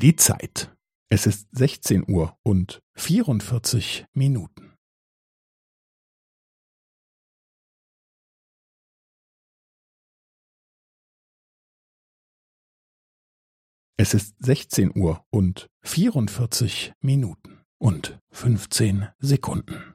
Die Zeit. Es ist sechzehn Uhr und vierundvierzig Minuten. Es ist sechzehn Uhr und vierundvierzig Minuten und fünfzehn Sekunden.